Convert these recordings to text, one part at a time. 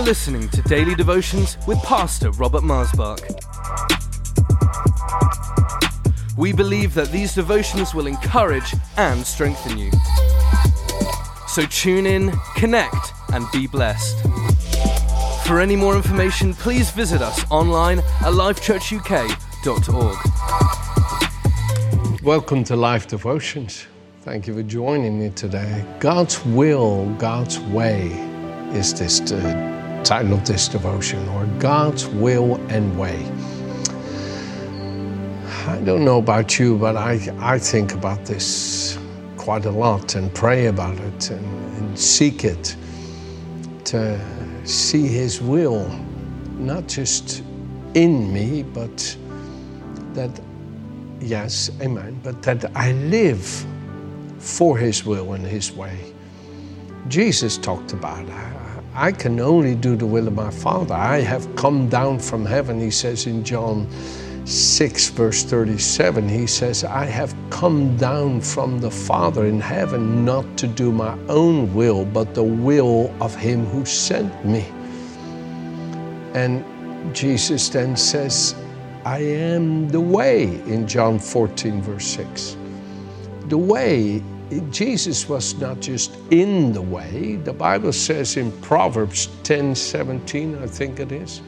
are listening to Daily Devotions with Pastor Robert Maasbach. We believe that these devotions will encourage and strengthen you. So tune in, connect, and be blessed. For any more information, please visit us online at lifechurchuk.org. Welcome to Life Devotions. Thank you for joining me today. God's will, God's way is this the title of this devotion, or God's will and way. I don't know about you, but I, I think about this quite a lot and pray about it and, and seek it to see His will, not just in me, but that, yes, amen, but that I live for His will and His way. Jesus talked about it. I can only do the will of my Father. I have come down from heaven, he says in John 6, verse 37. He says, I have come down from the Father in heaven not to do my own will, but the will of him who sent me. And Jesus then says, I am the way in John 14, verse 6. The way Jesus was not just in the way. The Bible says in Proverbs 10 17, I think it is,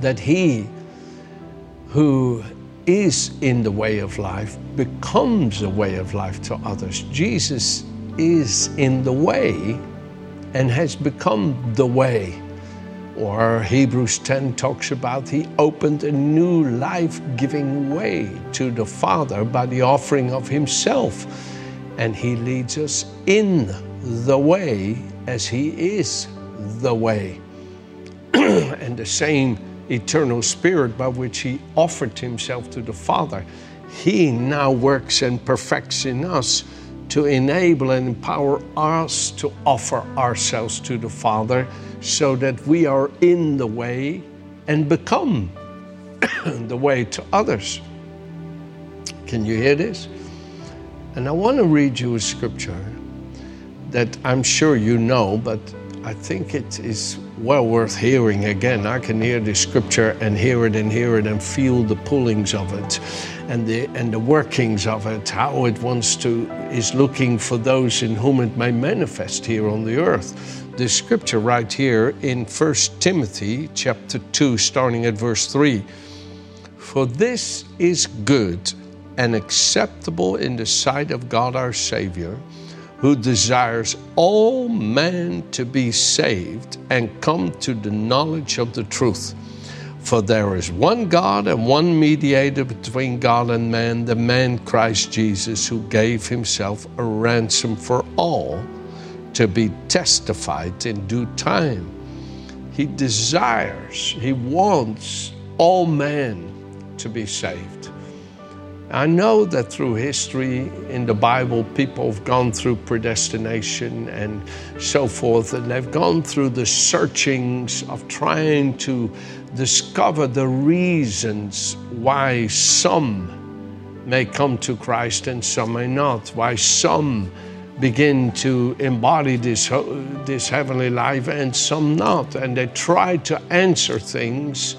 that he who is in the way of life becomes a way of life to others. Jesus is in the way and has become the way. Or Hebrews 10 talks about he opened a new life giving way to the Father by the offering of himself and He leads us in the way as He is the way. and the same eternal Spirit by which He offered Himself to the Father, He now works and perfects in us to enable and empower us to offer ourselves to the Father so that we are in the way and become the way to others. Can you hear this? And I want to read you a scripture that I'm sure you know, but I think it is well worth hearing again. I can hear the scripture and hear it and hear it and feel the pullings of it and the and the workings of it, how it wants to is looking for those in whom it may manifest here on the earth. The scripture right here in 1 Timothy chapter 2, starting at verse 3. For this is good and acceptable in the sight of God our Savior, who desires all men to be saved and come to the knowledge of the truth. For there is one God and one mediator between God and man, the man Christ Jesus, who gave himself a ransom for all to be testified in due time. He desires, he wants all men to be saved. I know that through history in the Bible, people have gone through predestination and so forth, and they've gone through the searchings of trying to discover the reasons why some may come to Christ and some may not, why some begin to embody this, this heavenly life and some not. And they try to answer things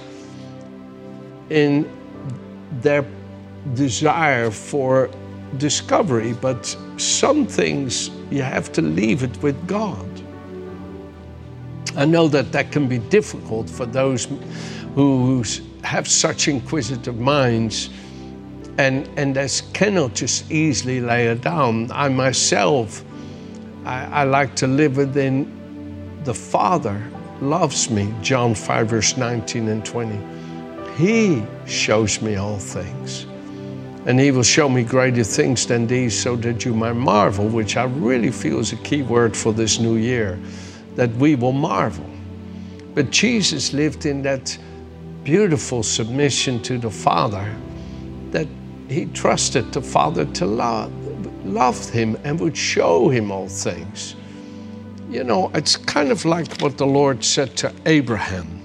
in their desire for discovery, but some things you have to leave it with God. I know that that can be difficult for those who have such inquisitive minds and, and they cannot just easily lay it down. I myself, I, I like to live within the Father loves me, John 5, verse 19 and 20. He shows me all things and he will show me greater things than these so that you might marvel, which I really feel is a key word for this new year, that we will marvel. But Jesus lived in that beautiful submission to the Father that he trusted the Father to love, loved him and would show him all things. You know, it's kind of like what the Lord said to Abraham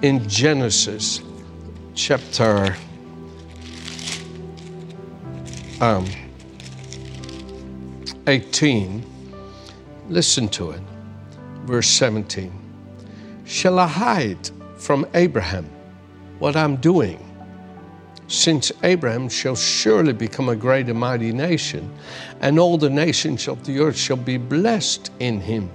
in Genesis chapter um, 18, listen to it. Verse 17. Shall I hide from Abraham what I'm doing? Since Abraham shall surely become a great and mighty nation, and all the nations of the earth shall be blessed in him.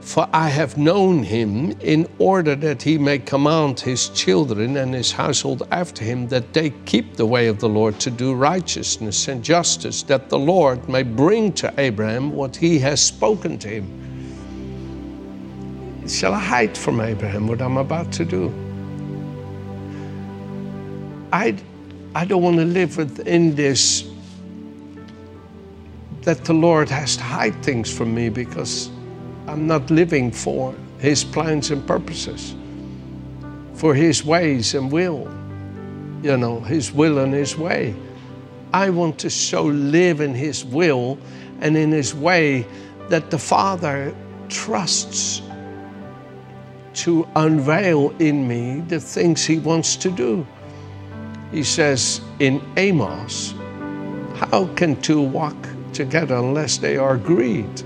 For I have known him in order that he may command his children and his household after him, that they keep the way of the Lord to do righteousness and justice, that the Lord may bring to Abraham what he has spoken to him. Shall I hide from Abraham what I'm about to do? I, I don't want to live within this that the Lord has to hide things from me because I'm not living for His plans and purposes, for His ways and will, you know, His will and His way. I want to so live in His will and in His way that the Father trusts to unveil in me the things He wants to do. He says in Amos, How can two walk together unless they are agreed?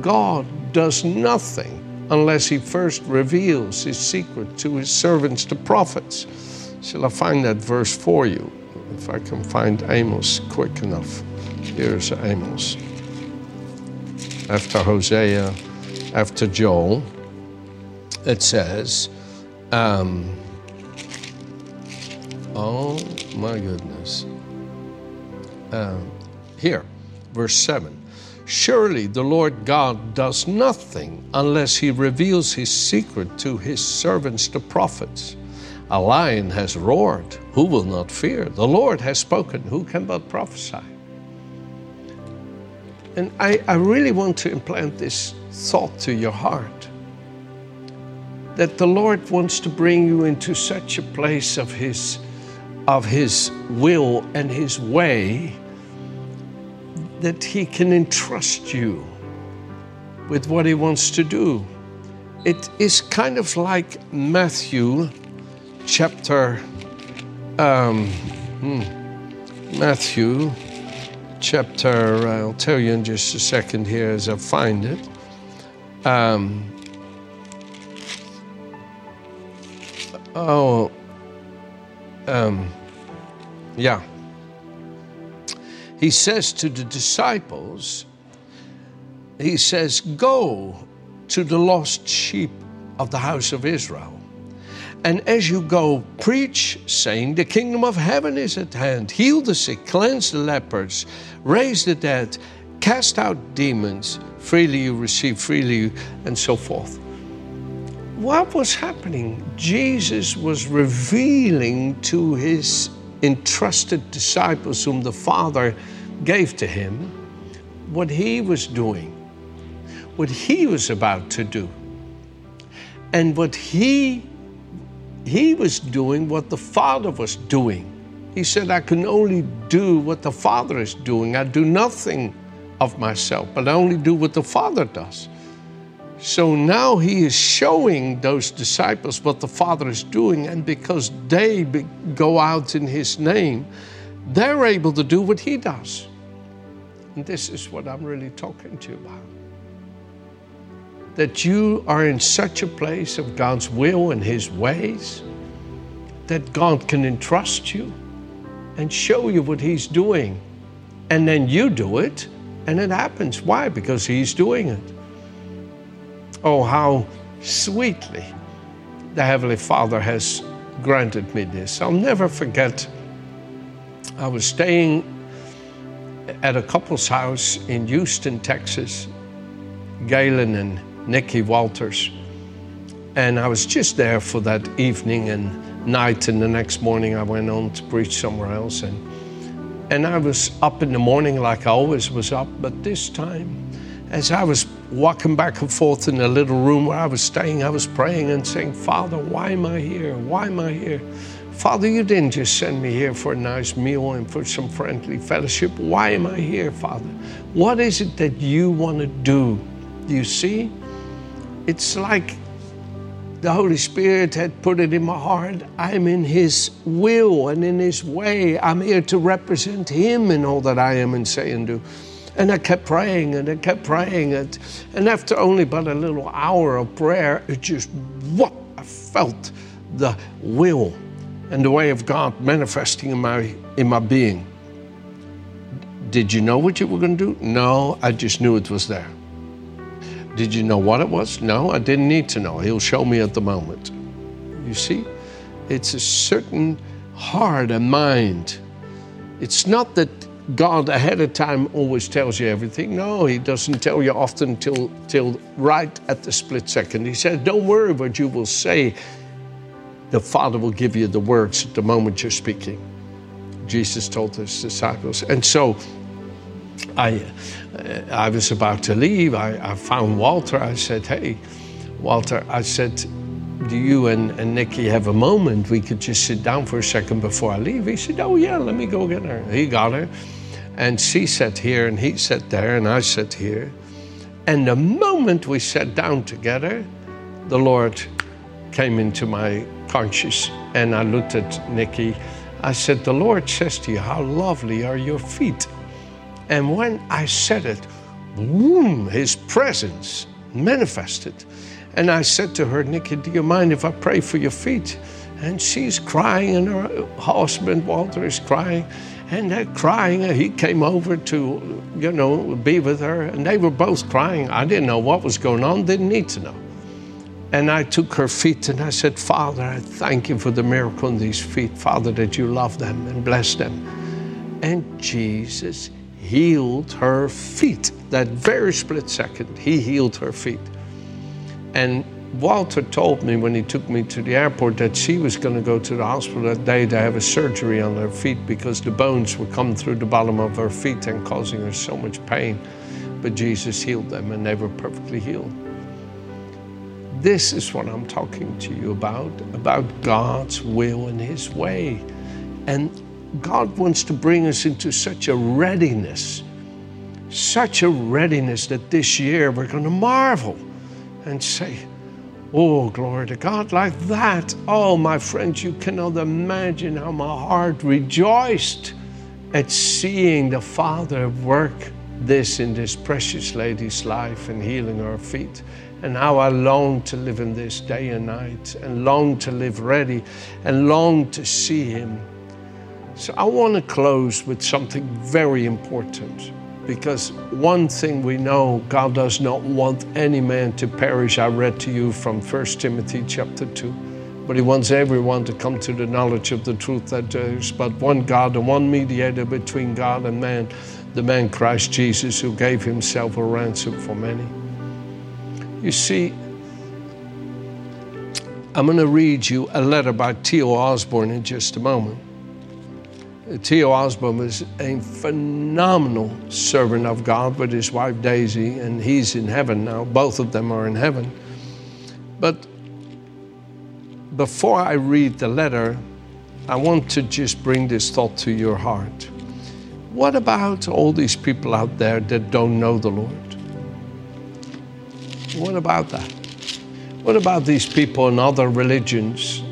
God does nothing unless he first reveals his secret to his servants, the prophets. Shall I find that verse for you? If I can find Amos quick enough. Here's Amos. After Hosea, after Joel, it says, um, Oh my goodness. Um, here, verse 7. Surely the Lord God does nothing unless he reveals his secret to his servants, the prophets. A lion has roared, who will not fear? The Lord has spoken, who can but prophesy? And I, I really want to implant this thought to your heart that the Lord wants to bring you into such a place of His, of His will and His way that He can entrust you with what He wants to do. It is kind of like Matthew chapter, um, hmm, Matthew chapter, I'll tell you in just a second here as I find it. Um, oh, um, yeah he says to the disciples, he says, Go to the lost sheep of the house of Israel. And as you go, preach, saying, The kingdom of heaven is at hand. Heal the sick, cleanse the lepers, raise the dead, cast out demons. Freely you receive, freely you, and so forth. What was happening? Jesus was revealing to his entrusted disciples whom the Father gave to him what he was doing, what he was about to do. And what he he was doing what the Father was doing. He said, I can only do what the Father is doing. I do nothing of myself, but I only do what the Father does. So now he is showing those disciples what the Father is doing, and because they go out in his name, they're able to do what he does. And this is what I'm really talking to you about. That you are in such a place of God's will and his ways that God can entrust you and show you what he's doing. And then you do it, and it happens. Why? Because he's doing it. Oh, how sweetly the Heavenly Father has granted me this. I'll never forget, I was staying at a couple's house in Houston, Texas, Galen and Nikki Walters. And I was just there for that evening and night, and the next morning I went on to preach somewhere else. And, and I was up in the morning like I always was up, but this time, as I was walking back and forth in the little room where I was staying, I was praying and saying, Father, why am I here? Why am I here? Father, you didn't just send me here for a nice meal and for some friendly fellowship. Why am I here, Father? What is it that you want to do? Do you see? It's like the Holy Spirit had put it in my heart. I'm in His will and in His way. I'm here to represent Him in all that I am and say and do. And I kept praying and I kept praying. And, and after only about a little hour of prayer, it just, what? I felt the will and the way of God manifesting in my, in my being. Did you know what you were going to do? No, I just knew it was there. Did you know what it was? No, I didn't need to know. He'll show me at the moment. You see, it's a certain heart and mind. It's not that God ahead of time always tells you everything. No, He doesn't tell you often till, till right at the split second. He says, Don't worry what you will say. The Father will give you the words at the moment you're speaking. Jesus told his disciples. And so I, uh, I was about to leave. I, I found Walter. I said, Hey, Walter, I said, do you and, and Nikki have a moment? We could just sit down for a second before I leave. He said, Oh, yeah, let me go get her. He got her. And she sat here, and he sat there, and I sat here. And the moment we sat down together, the Lord came into my conscious, and I looked at Nikki. I said, The Lord says to you, How lovely are your feet. And when I said it, boom, his presence manifested. And I said to her, Nikki, do you mind if I pray for your feet? And she's crying, and her husband, Walter, is crying. And they're crying. He came over to, you know, be with her. And they were both crying. I didn't know what was going on, didn't need to know. And I took her feet and I said, Father, I thank you for the miracle in these feet. Father, that you love them and bless them. And Jesus healed her feet. That very split second, he healed her feet. And Walter told me when he took me to the airport that she was going to go to the hospital that day to have a surgery on her feet because the bones were coming through the bottom of her feet and causing her so much pain. But Jesus healed them and they were perfectly healed. This is what I'm talking to you about about God's will and His way. And God wants to bring us into such a readiness, such a readiness that this year we're going to marvel and say, Oh, glory to God, like that. Oh, my friends, you cannot imagine how my heart rejoiced at seeing the Father work this in this precious lady's life and healing her feet. And how I long to live in this day and night, and long to live ready, and long to see Him. So I want to close with something very important. Because one thing we know, God does not want any man to perish. I read to you from 1 Timothy chapter 2. But he wants everyone to come to the knowledge of the truth that there is but one God and one mediator between God and man, the man Christ Jesus, who gave himself a ransom for many. You see, I'm going to read you a letter by T.L. Osborn in just a moment. T.L. Osborn was a phenomenal servant of God with his wife Daisy, and he's in heaven now. Both of them are in heaven. But before I read the letter, I want to just bring this thought to your heart. What about all these people out there that don't know the Lord? What about that? What about these people in other religions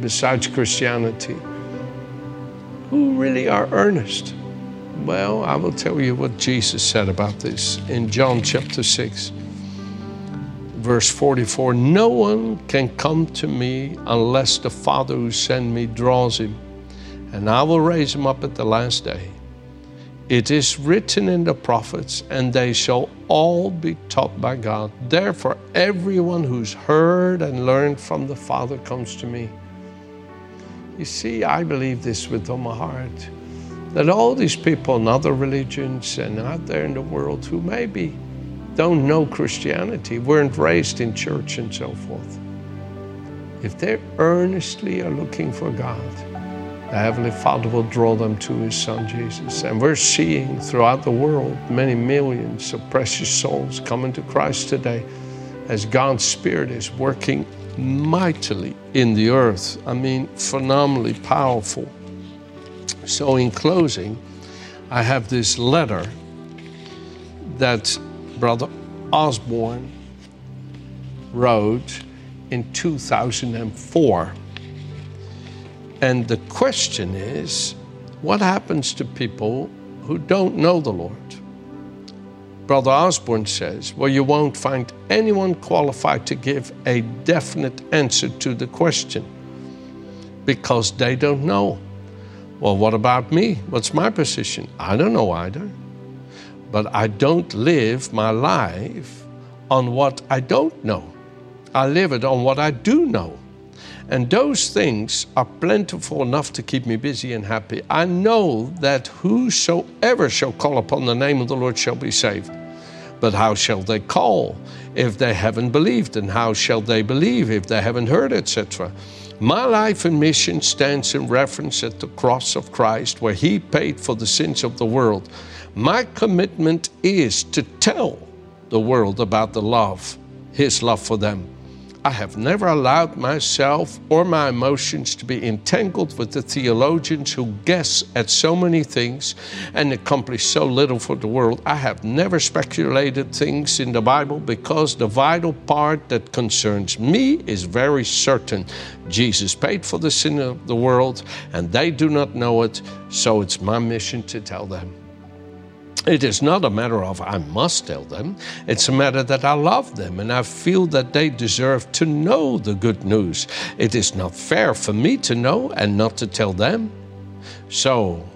besides Christianity? who really are earnest? Well, I will tell you what Jesus said about this in John chapter 6, verse 44. No one can come to me unless the Father who sent me draws him, and I will raise him up at the last day. It is written in the prophets, and they shall all be taught by God. Therefore, everyone who's heard and learned from the Father comes to me. You see, I believe this with all my heart that all these people in other religions and out there in the world who maybe don't know Christianity, weren't raised in church and so forth, if they earnestly are looking for God, the Heavenly Father will draw them to His Son Jesus. And we're seeing throughout the world many millions of precious souls coming to Christ today as God's Spirit is working mightily in the earth. I mean, phenomenally powerful. So, in closing, I have this letter that Brother Osborn wrote in 2004. And the question is what happens to people who don't know the Lord? Brother Osborn says, well, you won't find anyone qualified to give a definite answer to the question because they don't know. Well, what about me? What's my position? I don't know either. But I don't live my life on what I don't know. I live it on what I do know. And those things are plentiful enough to keep me busy and happy. I know that whosoever shall call upon the name of the Lord shall be saved. But how shall they call if they haven't believed? And how shall they believe if they haven't heard, etc.? My life and mission stands in reference at the cross of Christ, where He paid for the sins of the world. My commitment is to tell the world about the love, His love for them. I have never allowed myself or my emotions to be entangled with the theologians who guess at so many things and accomplish so little for the world. I have never speculated things in the Bible because the vital part that concerns me is very certain. Jesus paid for the sin of the world and they do not know it, so it's my mission to tell them. It is not a matter of I must tell them. It's a matter that I love them and I feel that they deserve to know the good news. It is not fair for me to know and not to tell them. So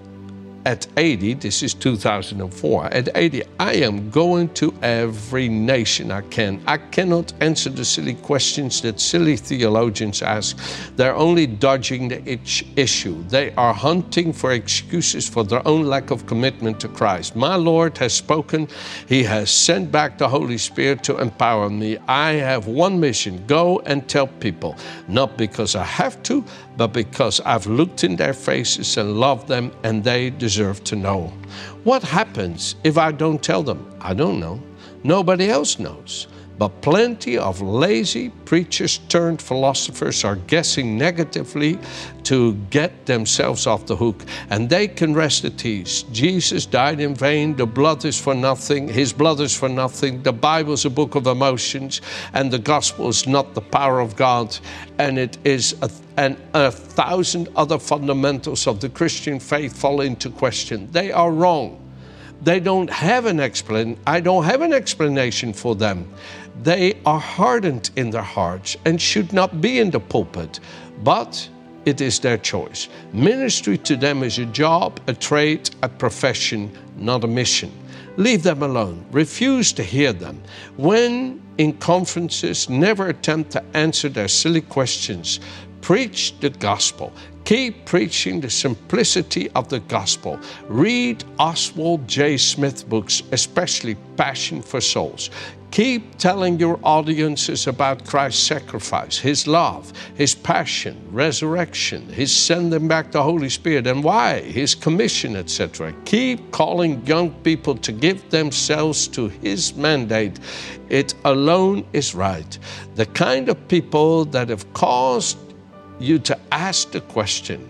at 80, this is 2004, at 80, I am going to every nation I can. I cannot answer the silly questions that silly theologians ask. They're only dodging the issue. They are hunting for excuses for their own lack of commitment to Christ. My Lord has spoken. He has sent back the Holy Spirit to empower me. I have one mission go and tell people, not because I have to, but because I've looked in their faces and loved them and they deserve to know. What happens if I don't tell them? I don't know. Nobody else knows. But plenty of lazy preachers turned philosophers are guessing negatively to get themselves off the hook, and they can rest at ease. Jesus died in vain, the blood is for nothing, his blood is for nothing, the Bible is a book of emotions, and the gospel is not the power of God, and it is a, and a thousand other fundamentals of the Christian faith fall into question. They are wrong. They don't have an explanation. I don't have an explanation for them. They are hardened in their hearts and should not be in the pulpit, but it is their choice. Ministry to them is a job, a trade, a profession, not a mission. Leave them alone. Refuse to hear them. When in conferences, never attempt to answer their silly questions. Preach the gospel. Keep preaching the simplicity of the gospel. Read Oswald J. Smith books, especially Passion for Souls. Keep telling your audiences about Christ's sacrifice, His love, His passion, resurrection, His sending back the Holy Spirit, and why, His commission, etc. Keep calling young people to give themselves to His mandate. It alone is right. The kind of people that have caused you to ask the question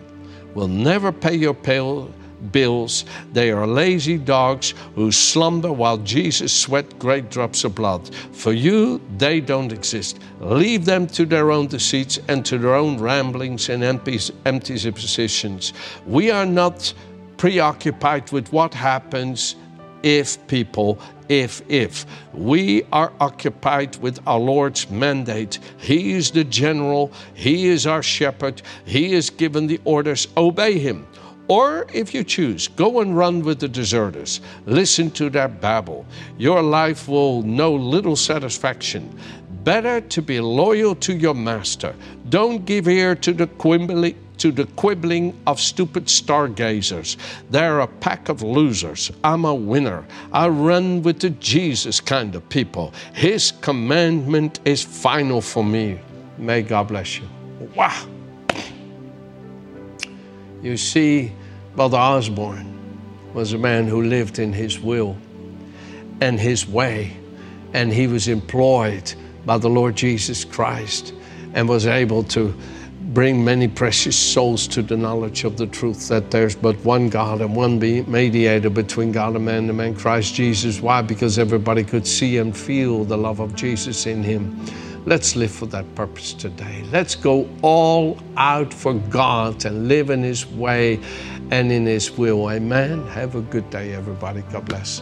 will never pay your bill bills. They are lazy dogs who slumber while Jesus sweat great drops of blood. For you, they don't exist. Leave them to their own deceits and to their own ramblings and empty, empty suppositions. We are not preoccupied with what happens if people if if we are occupied with our lord's mandate he is the general he is our shepherd he is given the orders obey him or if you choose, go and run with the deserters. Listen to their babble. Your life will know little satisfaction. Better to be loyal to your master. Don't give ear to the quibbling, to the quibbling of stupid stargazers. They're a pack of losers. I'm a winner. I run with the Jesus kind of people. His commandment is final for me. May God bless you. Wow. You see, Brother Osborn was a man who lived in his will and his way, and he was employed by the Lord Jesus Christ and was able to bring many precious souls to the knowledge of the truth that there's but one God and one mediator between God and man, the man Christ Jesus. Why? Because everybody could see and feel the love of Jesus in him. Let's live for that purpose today. Let's go all out for God and live in His way and in His will. Amen. Have a good day, everybody. God bless.